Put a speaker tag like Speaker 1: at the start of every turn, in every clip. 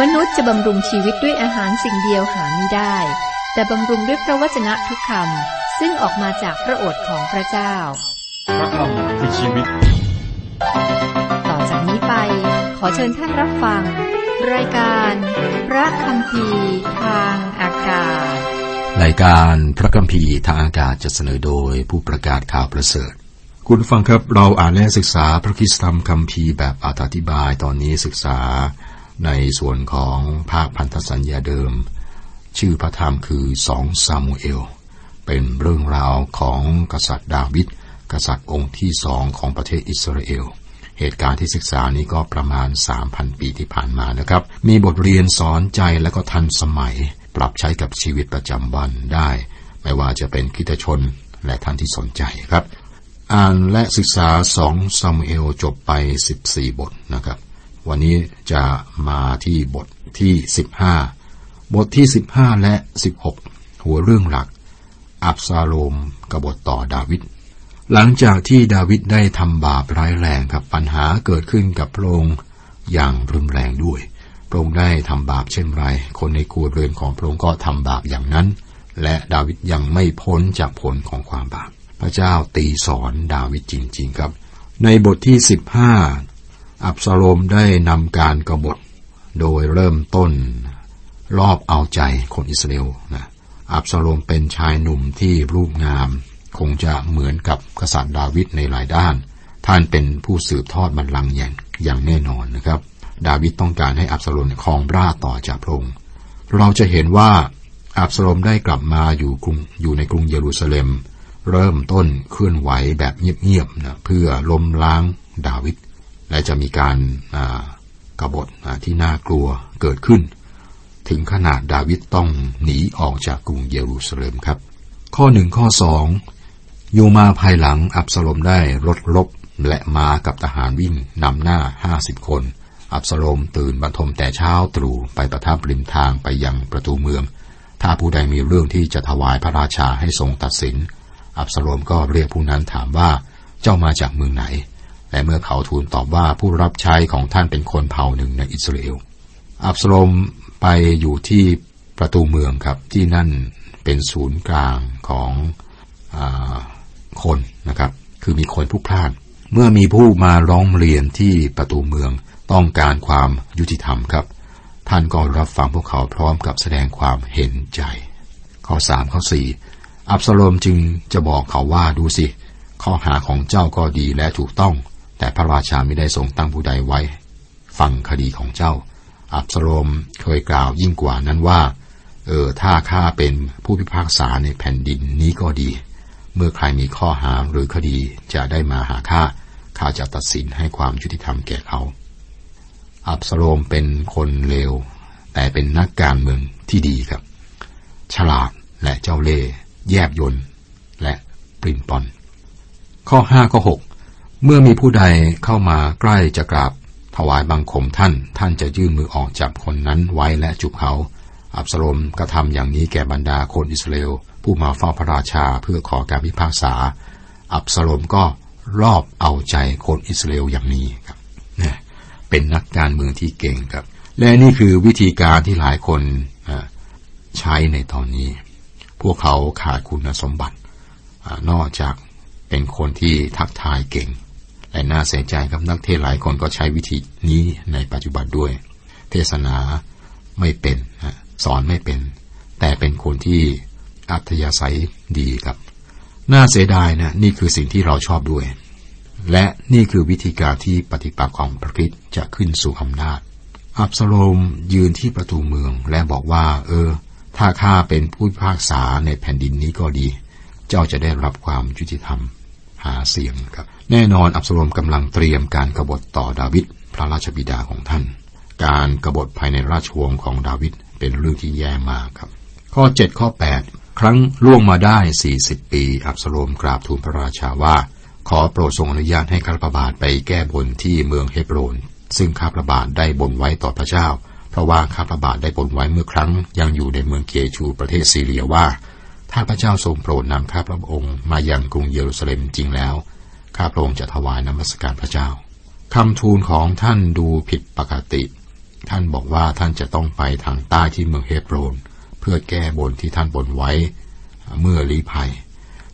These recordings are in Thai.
Speaker 1: มนุษย์จะบำรุงชีวิตด้วยอาหารสิ่งเดียวหาไม่ได้ แต่บำรุงด้วยพระวจนะทุกคำซึ่งออกมาจากพระโอษฐ์ของพระเจ้า
Speaker 2: พระคำคือชีวิต
Speaker 1: ต่อจากนี้ไป ขอเชิญท่านรับฟัง รายการ พระคำพีทางอากาศ
Speaker 3: รายการพระคัมภีร์ทางอากาศจะเสนอโดยผู้ประกาศข่าวประเสริฐคุณผู้ฟังครับเราอ่านและศึกษาพระคริสตธรรมคัมภีร์แบบอธิบายตอนนี้ศึกษา ในส่วนของภาคพันธสัญญาเดิม ชื่อพระธรรมคือสองซามูเอล เป็นเรื่องราวของกษัตริย์ดาวิดกษัตริย์องค์ที่สองของประเทศอิสราเอล เหตุการณ์ที่ศึกษานี้ก็ประมาณ 3,000 ปีที่ผ่านมานะครับ มีบทเรียนสอนใจและก็ทันสมัย ปรับใช้กับชีวิตประจำวันได้ ไม่ว่าจะเป็นคิตชนและท่านที่สนใจครับ อ่านและศึกษาสองซามูเอลจบไป 14 บทนะครับ วันนี้จะมาที่บทที่ 15 บทที่ 15 และ 16 หัวเรื่องหลัก อับซาโลมกบฏต่อดาวิด หลังจากที่ดาวิดได้ทำบาปร้ายแรงครับปัญหาเกิดขึ้นกับพระองค์อย่างรุนแรงด้วย พระองค์ได้ทำบาปเช่นไร คนในครัวเรือนของพระองค์ก็ทำบาปอย่างนั้น และดาวิดยังไม่พ้นจากผลของความบาป พระเจ้าตีสอนดาวิดจริง ๆ ครับ ในบทที่ 15 อับซาโลมได้นำการกรบฏโดยเริ่มต้น รอบเอาใจคนอิสราเอลนะอับซาโลมเป็นชายหนุ่มที่รูปงาม คงจะเหมือนกับกษัตริย์ดาวิดในหลายด้าน ท่านเป็นผู้สืบทอดบัลลังก์อย่างอย่างแน่นอนนะครับ ดาวิดต้องการให้อับซาโลมครองราชต่อจากพระองค์เราจะเห็นว่าอับซาโลมได้กลับมาอยู่กรุงอยู่ในกรุงเยรูซาเล็ม เริ่มต้นเคลื่อนไหวแบบเงียบๆนะเพื่อล้มล้างดาวิด และจะมีการกบฏที่น่ากลัวเกิดขึ้น ถึงขนาดดาวิดต้องหนีออกจากกรุงเยรูซาเล็มครับ ข้อหนึ่งข้อสองอยู่มาภายหลังอับสลมได้รถรบและมากับทหารวิ่งนำหน้าห้าสิบคน อับสลมตื่นบรรทมแต่เช้าตรู่ไปประทับริมทางไปยังประตูเมือง ถ้าผู้ใดมีเรื่องที่จะถวายพระราชาให้ทรงตัดสิน อับสลมก็เรียกผู้นั้นถามว่าเจ้ามาจากเมืองไหน และเมื่อเขาทูลตอบว่าผู้รับใช้ของท่านเป็นคนเผ่าหนึ่งในอิสราเอล อับสลมไปอยู่ที่ประตูเมืองครับ ที่นั่นเป็นศูนย์กลางของอคนนะครับ คือมีคนผู้พลาด เมื่อมีผู้มาร้องเรียนที่ประตูเมืองต้องการความยุติธรรมครับ ท่านก็รับฟังพวกเขาพร้อมกับแสดงความเห็นใจ ข้อสามข้อสี่อับสโลมจึงจะบอกเขาว่าดูสิ ข้อหาของเจ้าก็ดีและถูกต้อง แต่พระราชาไม่ได้ทรงตั้งผู้ใดไว้ ฟังคดีของเจ้า อับสโลมเคยกล่าวยิ่งกว่านั้นว่า เออถ้าข้าเป็นผู้พิพากษาในแผ่นดินนี้ก็ดี เมื่อใครมีข้อหาหรือคดีจะได้มาหาข้าข้าจะตัดสินให้ความยุติธรรมแก่เขา อับสโลมเป็นคนเลว แต่เป็นนักการเมืองที่ดีครับ ฉลาดและเจ้าเล่ห์แยบยนและปรินปอน ข้อห้าข้อหก เมื่อมีผู้ใดเข้ามาใกล้จะกราบถวายบังคมท่าน ท่านจะยื่นมือออกจับคนนั้นไว้และจุบเขา อับสลมกระทำอย่างนี้แก่บรรดาคนอิสราเอลผู้มาเฝ้าพระราชาเพื่อขอการพิพากษา อับสลมก็รอบเอาใจคนอิสราเอลอย่างนี้ครับเนี่ยเป็นนักการเมืองที่เก่งครับ และนี่คือวิธีการที่หลายคนใช้ในตอนนี้ พวกเขาขาดคุณสมบัติ นอกจากเป็นคนที่ทักทายเก่ง และน่าเสียใจครับนักเทศหลายคนก็ใช้วิธีนี้ในปัจจุบันด้วย เทศนาไม่เป็นสอนไม่เป็น แต่เป็นคนที่อัธยาศัยดีครับ น่าเสียดายนะนี่คือสิ่งที่เราชอบด้วย และนี่คือวิธีการที่ปฏิปักษ์ของพระคริสต์จะขึ้นสู่อำนาจ อับสโลมยืนที่ประตูเมืองและบอกว่า เออ ถ้าข้าเป็นผู้พิพากษาในแผ่นดินนี้ก็ดี เจ้าจะได้รับความยุติธรรม หาเสียงครับ แน่นอนอับสโลมกำลังเตรียมการกรบฏต่อดาวิดพระราชบิดาของท่าน การกรบฏภายในราชวงศ์ของดาวิดเป็นเรื่องที่แย่มากครับ ข้อ 7 ข้อ 8 ครั้งล่วงมาได้ 40 ปี อับสโลมกราบทูลพระราชาว่า ขอโปรดทรงอนุญาตให้ข้าพระบาทไปแก้บนที่เมืองเฮบรน ซึ่งข้าพระบาทได้บนไว้ต่อพระเจ้า เพราะว่าข้าพระบาทได้บนไว้เมื่อครั้งยังอยู่ในเมืองเกชูประเทศซีเรียว่า ถ้าพระเจ้าทรงโปรดนำข้าพระองค์มายังกรุงเยรูซาเล็มจริงแล้ว ข้าพระองค์จะถวายนมัสการพระเจ้าคำทูลของท่านดูผิดปกติ ท่านบอกว่าท่านจะต้องไปทางใต้ที่เมืองเฮบรน เพื่อแก้บนที่ท่านบนไว้เมื่อลี้ภัย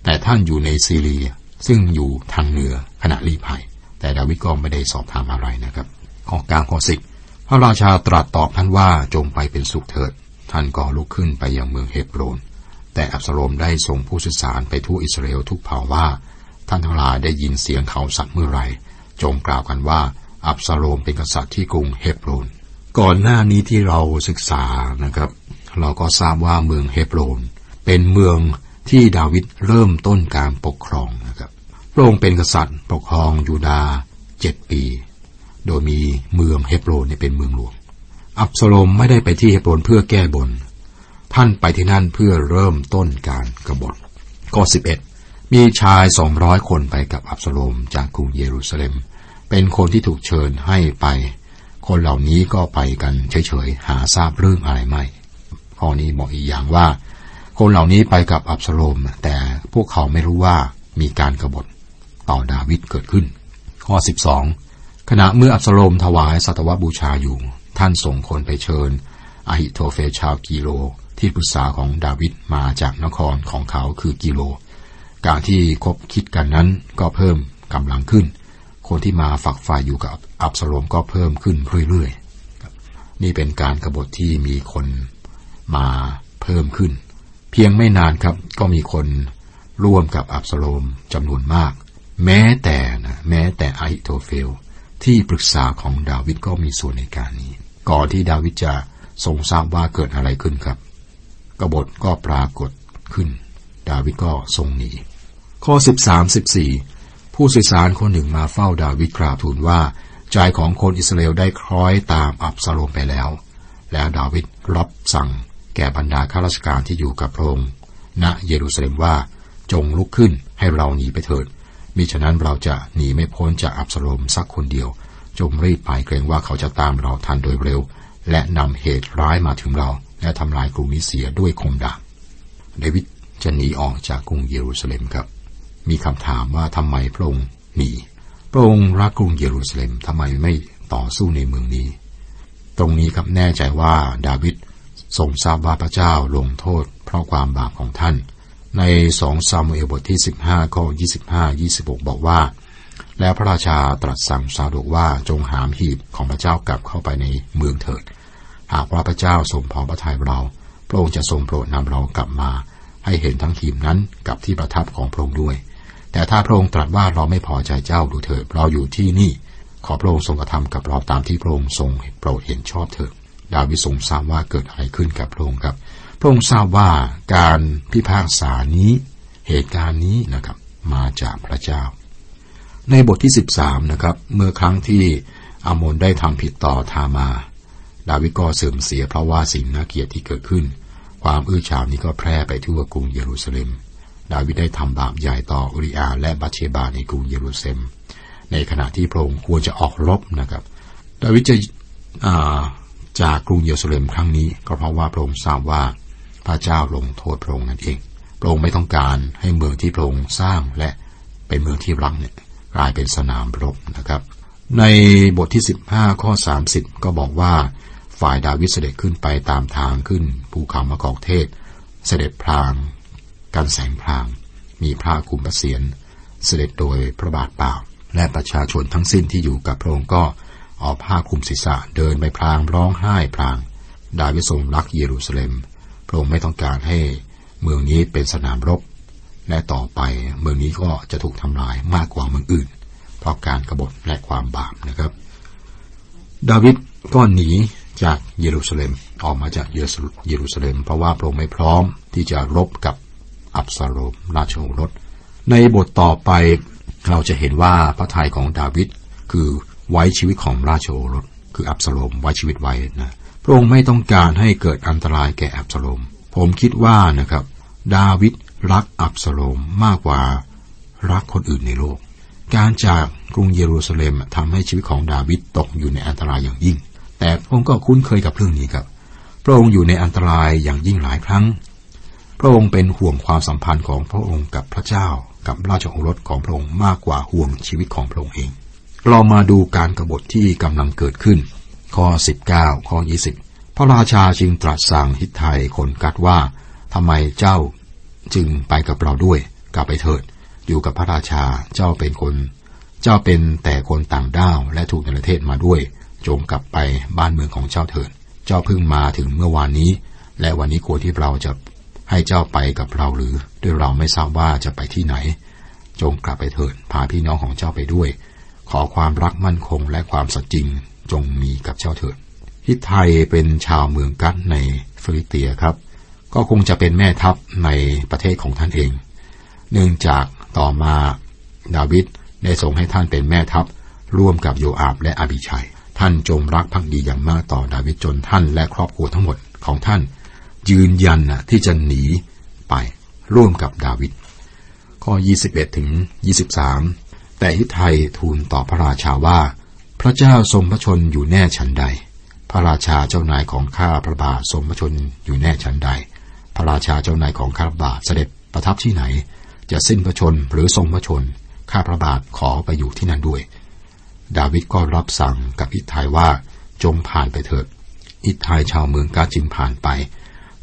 Speaker 3: แต่ท่านอยู่ในซีเรียซึ่งอยู่ทางเหนือขณะลี้ภัย แต่ดาวิดก็ไม่ได้สอบถามอะไรนะครับ ข้อกลางข้อสิบพระราชาตรัสตอบท่านว่าจงไปเป็นสุขเถิด ท่านก็ลุกขึ้นไปยังเมืองเฮบรน แต่อับสโลมได้ส่งผู้สื่อสารไปทั่วอิสราเอลทุกเผ่าว่า ท่านทั้งหลายได้ยินเสียงเขาสัตว์เมื่อไรจงกล่าวกันว่า อับสโลมเป็นกษัตริย์ที่กรุงเฮบโรนก่อนหน้านี้ที่เราศึกษานะครับ เราก็ทราบว่าเมืองเฮบโรนเป็นเมืองที่ดาวิดเริ่มต้นการปกครองนะครับพระองค์เป็นกษัตริย์ปกครองยูดาห์เจ็ดปี โดยมีเมืองเฮบโรนเป็นเมืองหลวง อับสโลมไม่ได้ไปที่เฮบโรนเพื่อแก้บน ท่านไปที่นั่นเพื่อเริ่มต้นการกรบฏข้อ11 มีชายสองร้อยคนไปกับอับสโลมจากกรุงเยรูซาเล็ม เป็นคนที่ถูกเชิญให้ไป คนเหล่านี้ก็ไปกันเฉยๆ หาทราบเรื่องอะไรไม่ข้อนี้บอกอีกอย่างว่า คนเหล่านี้ไปกับอับสโลม แต่พวกเขาไม่รู้ว่ามีการกรบฏต่อดาวิดเกิดขึ้น ข้อ 12 ขณะเมื่ออับสโลมถวายสัตวบูชาอยู่ ท่านส่งคนไปเชิญอหิโทเฟชาวกิโล ที่ปรึกษาของดาวิดมาจากนครของเขาคือกิโล การที่คบคิดกันนั้นก็เพิ่มกำลังขึ้น คนที่มาฝักฝ่ายอยู่กับอับสโลมก็เพิ่มขึ้นเรื่อยๆ นี่เป็นการกรบฏที่มีคนมาเพิ่มขึ้น เพียงไม่นานครับก็มีคนร่วมกับอับสโลมจำนวนมาก แม้แต่นะแม้แต่ไอโทเฟล ที่ปรึกษาของดาวิดก็มีส่วนในการนี้ ก่อนที่ดาวิดจะทรงทราบว่าเกิดอะไรขึ้นครับ กบฏก็ปรากฏขึ้น ดาวิดก็ทรงหนี ข้อ 13 14 ผู้สื่อสารคนหนึ่งมาเฝ้าดาวิดกราบทูลว่าใจของคนอิสราเอลได้คล้อยตามอับสโลมไปแล้ว แล้วดาวิดรับสั่งแก่บรรดาข้าราชการที่อยู่กับพระองค์ณเยรูซาเล็มว่าจงลุกขึ้นให้เราหนีไปเถิดมิฉะนั้นเราจะหนีไม่พ้นจากอับสโลมสักคนเดียว จงรีบไปเกรงว่าเขาจะตามเราทันโดยเร็ว และนำเหตุร้ายมาถึงเรา และทำลายกรุงนี้เสียด้วยคมดาบเดวิดจะหนีออกจากกรุงเยรูซาเล็มครับ มีคำถามว่าทำไมพระองค์หนี พระองค์รักกรุงเยรูซาเล็มทำไมไม่ต่อสู้ในเมืองนี้ ตรงนี้ครับแน่ใจว่าดาวิดทรงทราบว่าพระเจ้าลงโทษ เพราะความบาปของท่าน ในสองซามูเอลบทที่สิบห้าข้อยี่สิบห้ายี่สิบกบอกว่า แล้วพระราชาตรัสสั่งซาดกว่าจงหามหีบของพระเจ้ากลับเข้าไปในเมืองเถิด หากว่าพระเจ้าทรงพอพระทัยเราพระองค์จะทรงโปรดนำเรากลับมา ให้เห็นทั้งหีบนั้นกับที่ประทับของพระองค์ด้วย แต่ถ้าพระองค์ตรัสว่าเราไม่พอใจเจ้าดูเถิดเราอยู่ที่นี่ ขอพระองค์ทรงกระทำกับเราตามที่พระองค์ทรงโปรดเห็นชอบเถิดดาวิดทรงทราบว่าเกิดอะไรขึ้นกับพระองค์ครับ พระองค์ทราบว่าการพิพากษานี้เหตุการณ์นี้นะครับ มาจากพระเจ้า ในบทที่ 13นะครับเมื่อครั้งที่อามนได้ทำผิดต่อทามา ดาวิดก็เสื่อมเสียเพราะว่าสิ่งน่าเกียดที่เกิดขึ้น ความอื้อฉาวนี้ก็แพร่ไปทั่วกรุงเยรูซาเล็ม ดาวิดได้ทำบาปใหญ่ต่ออุริอาและบัตเชบาในกรุงเยรูซาเล็ม ในขณะที่พระองค์ควรจะออกรบนะครับ ดาวิดจะจากกรุงเยรูซาเล็มครั้งนี้ ก็เพราะว่าพระองค์ทราบว่าพระเจ้าลงโทษพระองค์นั่นเอง พระองค์ไม่ต้องการให้เมืองที่พระองค์สร้างและเป็นเมืองที่รักเนี่ยกลายเป็นสนามรบนะครับ ในบทที่ 15 ข้อ 30 ก็บอกว่า ฝ่ายดาวิดเสด็จขึ้นไปตามทางขึ้นภูเขามะกอกเทศ เสด็จพลางกันแสงพลาง มีพระคุมประเสียนเสด็จโดยพระบาทเปล่า และประชาชนทั้งสิ้นที่อยู่กับพระองค์ก็เอาผ้าคลุมศีรษะเดินไปพลางร้องไห้พลาง ดาวิดทรงรักเยรูซาเล็ม พระองค์ไม่ต้องการให้เมืองนี้เป็นสนามรบ และต่อไปเมืองนี้ก็จะถูกทำลายมากกว่าเมืองอื่น เพราะการกรบฏและความบาปนะครับ ดาวิดก็หนี จากเยรูซาเล็มออกมาจากเยรูซาเล็ม เพราะว่าพระองค์ไม่พร้อมที่จะรบกับอับซาโลมราชโอรส ในบทต่อไปเราจะเห็นว่าพระทัยของดาวิดคือไว้ชีวิตของราชโอรส คืออับซาโลมไว้ชีวิตไว้นะพระองค์ไม่ต้องการให้เกิดอันตรายแก่อับสโลม ผมคิดว่านะครับ ดาวิดรักอับสโลมมากกว่ารักคนอื่นในโลก การจากกรุงเยรูซาเล็มทำให้ชีวิตของดาวิดตกอยู่ในอันตรายอย่างยิ่ง แต่พระองค์ก็คุ้นเคยกับเรื่องนี้ครับ พระองค์อยู่ในอันตรายอย่างยิ่งหลายครั้ง พระองค์เป็นห่วงความสัมพันธ์ของพระองค์กับพระเจ้า กับราชโอรสของพระองค์มากกว่าห่วงชีวิตของพระองค์เอง เรามาดูการกรบฏที่กำลังเกิดขึ้น ข้อ 19 ข้อ 20 พระราชาจึงตรัสสั่งฮิตไทยคนกัดว่าทำไมเจ้าจึงไปกับเราด้วย กลับไปเถิด อยู่กับพระราชา เจ้าเป็นคน เจ้าเป็นแต่คนต่างด้าวและถูกในประเทศมาด้วย จงกลับไปบ้านเมืองของเจ้าเถิด เจ้าเพิ่งมาถึงเมื่อวานนี้ และวันนี้ควที่เราจะให้เจ้าไปกับเราหรือด้วยเราไม่ทราบว่าจะไปที่ไหน จงกลับไปเถิด พาพี่น้องของเจ้าไปด้วย ขอความรักมั่นคงและความสัจจริงจงมีกับเจ้าเถิดอิททัยเป็นชาวเมืองกัทในฟิลิเตียครับ ก็คงจะเป็นแม่ทัพในประเทศของท่านเอง เนื่องจากต่อมาดาวิดได้ทรงให้ท่านเป็นแม่ทัพร่วมกับโยอาบและอบิชัย ท่านจงรักภักดีอย่างมากต่อดาวิดจนท่านและครอบครัวทั้งหมดของท่าน ยืนยันนะที่จะหนีไปร่วมกับดาวิดข้อ 21 ถึง 23 แต่ฮิตไทยทูลต่อพระราชาว่า พระเจ้าทรงพระชนอยู่แน่ฉันใด พระราชาเจ้านายของข้าพระบาททรงพระชนอยู่แน่ฉันใด พระราชาเจ้านายของข้าพระบาทเสด็จประทับที่ไหน จะสิ้นพระชนหรือทรงพระชนข้าพระบาทขอไปอยู่ที่นั่นด้วย ดาวิดก็รับสั่งกับอิทายว่าจงผ่านไปเถิด อิทายชาวเมืองกาจิมผ่านไป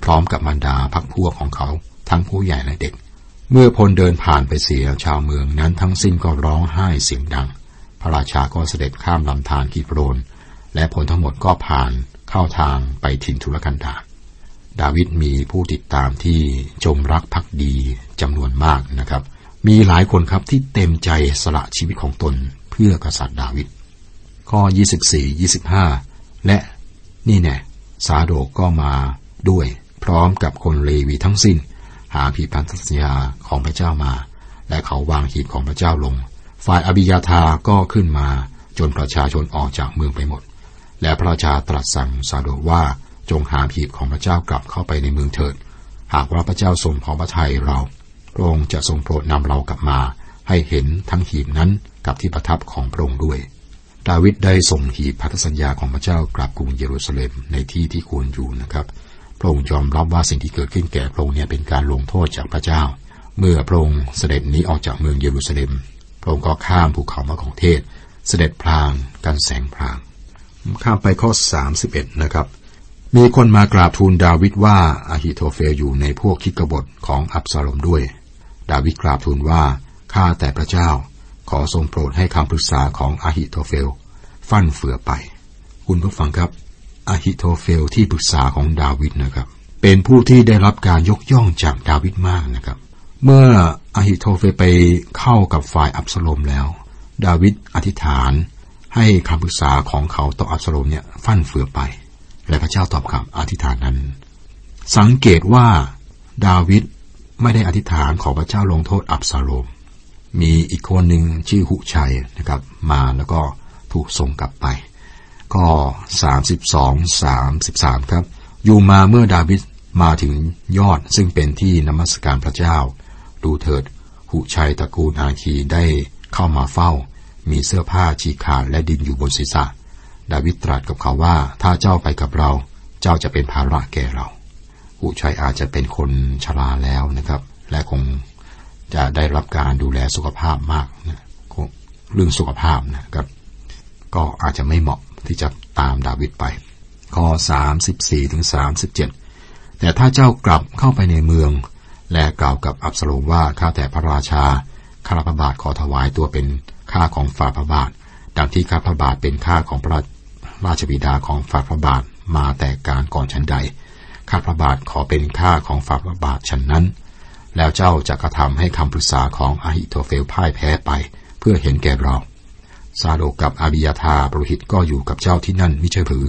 Speaker 3: พร้อมกับมารดาพักพวกของเขาทั้งผู้ใหญ่และเด็ก เมื่อพลเดินผ่านไปเสียชาวเมืองนั้นทั้งสิ้นก็ร้องไห้เสียงดัง พระราชาก็เสด็จข้ามลำธารกีโปรน และผลทั้งหมดก็ผ่านเข้าทางไปถิ่นทุรกันดารดาวิดมีผู้ติดตามที่จงรักภักดีจำนวนมากนะครับ มีหลายคนครับที่เต็มใจสละชีวิตของตน พื่อกษัตริย์ดาวิดข้อ 24 25 และนี่แน่ซาโดกก็มาด้วย พร้อมกับคนเลวีทั้งสิ้น หาผีพันธสัญญาของพระเจ้ามา และเขาวางหีบของพระเจ้าลง ฝ่ายอบิยาธาก็ขึ้นมาจนประชาชนออกจากเมืองไปหมด และพระราชาตรัสสั่งซาโดว่าจงหาผีของพระเจ้ากลับเข้าไปในเมืองเถิด หากว่าพระเจ้าทรงพอพระทัยเราพระองค์จะทรงโปรดนำเรากลับมา ให้เห็นทั้งหีบนั้นกับที่ประทับของพระองค์ด้วย ดาวิดได้ส่งหีบพันธสัญญาของพระเจ้ากลับกรุงเยรูซาเล็มในที่ที่ควรอยู่นะครับ พระองค์ยอมรับว่าสิ่งที่เกิดขึ้นแก่พระองค์เนี่ยเป็นการลงโทษจากพระเจ้า เมื่อพระองค์เสด็จหนีออกจากเมืองเยรูซาเล็ม พระองค์ก็ข้ามภูเขามะกอกเทศ เสด็จพลางกันแสงพลาง ข้ามไปข้อ 31 นะครับมีคนมากราบทูลดาวิดว่าอาฮิโทเฟลอยู่ในพวกคิดกบฏของอับซาลมด้วย ดาวิดกราบทูลว่า ข้าแต่พระเจ้า ขอทรงโปรดให้คำปรึกษาของอาฮิโทเฟล ฟั่นเฟือไป คุณผู้ฟังครับ อาฮิโทเฟลที่ปรึกษาของดาวิดนะครับ เป็นผู้ที่ได้รับการยกย่องจากดาวิดมากนะครับ เมื่ออาหิโทเฟลไปเข้ากับฝ่ายอับสโลมแล้ว ดาวิดอธิษฐานให้คำปรึกษาของเขาต่ออับสโลมเนี่ยฟั่นเฟือไป และพระเจ้าตอบคำอธิษฐานนั้น สังเกตว่าดาวิดไม่ได้อธิษฐานขอพระเจ้าลงโทษอับสโลม มีอีกคนหนึ่งชื่อหุชัยนะครับ มาแล้วก็ถูกส่งกลับไป ก็สามสิบสองสามสิบสามครับ อยู่มาเมื่อดาวิดมาถึงยอดซึ่งเป็นที่นมัสการพระเจ้า ดูเถิด หุชัยตระกูลอาคีได้เข้ามาเฝ้า มีเสื้อผ้าฉีกขาดและดินอยู่บนศีรษะ ดาวิดตรัสกับเขาว่าถ้าเจ้าไปกับเรา เจ้าจะเป็นภาระแก่เรา หุชัยอาจจะเป็นคนชราแล้วนะครับ และคง จะได้รับการดูแลสุขภาพมากนะเรื่องสุขภาพนะครับ ก็อาจจะไม่เหมาะที่จะตามดาวิดไปข้อ34ถึง37 แต่ถ้าเจ้ากลับเข้าไปในเมือง และกล่าวกับอับสโลมว่าข้าแต่พระราชาข้าพระบาทขอถวายตัวเป็นข้าของฝ่าพระบาท ดังที่ข้าพระบาทเป็นข้าของพระราชบิดาของฝ่าพระบาทมาแต่การก่อนชั้นใด ข้าพระบาทขอเป็นข้าของฝ่าพระบาทฉันนั้น แล้วเจ้าจะกระทำให้คำปรึกษาของอาหิโทเฟลพ่ายแพ้ไป เพื่อเห็นแก่เรา ซาโดกับอาบิยาธาปรหิตก็อยู่กับเจ้าที่นั่นมิใช่หรือ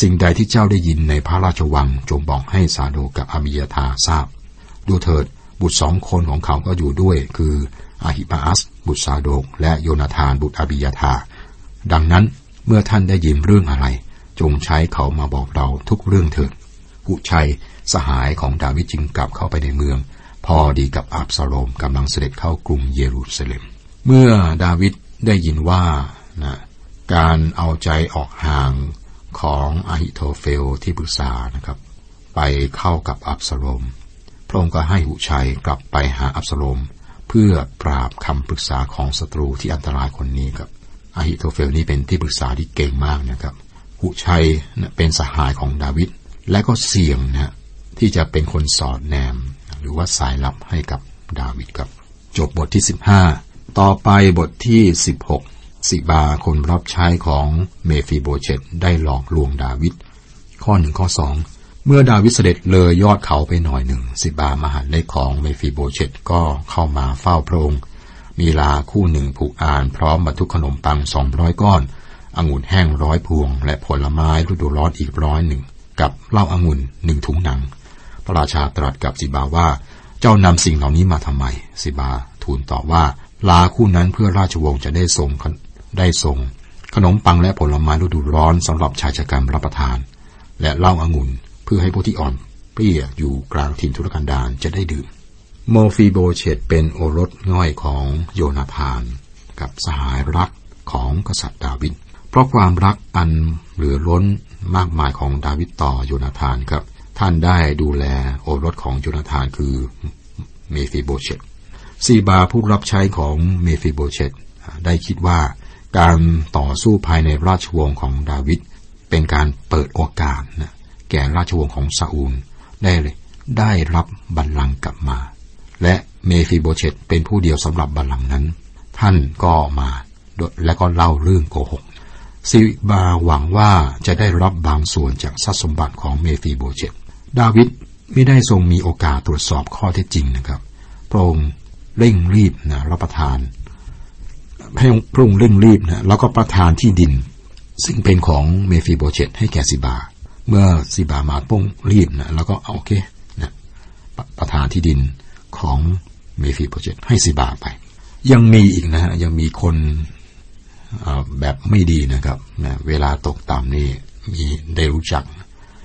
Speaker 3: สิ่งใดที่เจ้าได้ยินในพระราชวังจงบอกให้ซาโดกับอาบิยาธาทราบ ดูเถิด บุตรสองคนของเขาก็อยู่ด้วย คืออาหิมาอัส บุตรซาโดกและโยนาธานบุตรอาบียาธาร์ ดังนั้นเมื่อท่านได้ยินเรื่องอะไร จงใช้เขามาบอกเราทุกเรื่องเถิดหุชัยสหายของดาวิดจึงกลับเข้าไปในเมือง พอดีกับอับซาโลมกำลังเสด็จเข้ากรุงเยรูซาเล็ม เมื่อดาวิดได้ยินว่านะการเอาใจออกห่างของอาหิโทเฟลที่ปรึกษานะครับ ไปเข้ากับอับซาโลม พระองค์ก็ให้หุชัยกลับไปหาอับสโลม เพื่อปราบคำปรึกษาของศัตรูที่อันตรายคนนี้ครับอาฮิโทเฟลนี่เป็นที่ปรึกษาที่เก่งมากนะครับหุชัยเป็นสหายของดาวิดและก็เสี่ยงนะที่จะเป็นคนสอดแนม หรือว่าสายลับให้กับดาวิดครับ จบบทที่ 15 ต่อไปบทที่ 16 ศิบาคนรับใช้ของเมฟิโบเชตได้หลอกลวงดาวิดข้อหนึ่งข้อสองเมื่อดาวิดเสด็จเลยยอดเขาไปหน่อยหนึ่ง ศิบามหาดเล็กของเมฟิโบเชตก็เข้ามาเฝ้าพระองค์มีลาคู่หนึ่งผูกอานพร้อมบรรทุกขนมปังสองร้อยก้อนองุ่นแห้งร้อยพวง และผลไม้ฤดูร้อนอีกร้อยหนึ่ง กับเหล้าองุ่นหนึ่งถุงหนัง พระราชาตรัสกับศิบาว่า เจ้านำสิ่งเหล่านี้มาทำไม ศิบาทูลตอบว่าลาคู่นั้นเพื่อราชวงศ์จะได้ทรงได้ทรง ขนมปังและผลไม้ฤดูร้อนสำหรับชายชะกันรับประทาน และเหล้าองุ่นเพื่อให้ผู้ที่อ่อนเปรี้ยอยู่กลางถิ่นทุรกันดารจะได้ดื่ม โมฟีโบเชตเป็นโอรสง่อยของโยนาธาน กับสหายรักของกษัตริย์ดาวิดเพราะความรักอันเหลือล้นมากมายของดาวิดต่อโยนาธานครับ ท่านได้ดูแลโอรสของโยนาธานคือเมฟิโบเชตซีบาผู้รับใช้ของเมฟิโบเชตได้คิดว่าการต่อสู้ภายในราชวงศ์ของดาวิดเป็นการเปิดโอกาสนะแก่ราชวงศ์ของซาอูลได้เลยได้รับบัลลังก์กลับมา และเมฟิโบเชตเป็นผู้เดียวสำหรับบัลลังก์นั้น ท่านก็มาและก็เล่าเรื่องโกหกซิบาหวังว่าจะได้รับบางส่วนจากทรัพย์สมบัติของเมฟิโบเชต ดาวิดไม่ได้ทรงมีโอกาสตรวจสอบข้อเท็จจริงนะครับ พระองค์เร่งรีบนะรับประทานพระองค์เร่งรีบนะแล้วก็ประทานที่ดิน ซึ่งเป็นของเมฟิโบเชตให้แก่ซิบา เมื่อซิบามาป้งรีบนะแล้วก็โอเคนะประทานที่ดินของเมฟิโปรเจกต์ให้สิบาไป ยังมีอีกนะฮะยังมีคนแบบไม่ดีนะครับนะเวลาตกต่ำนี่มีได้รู้จัก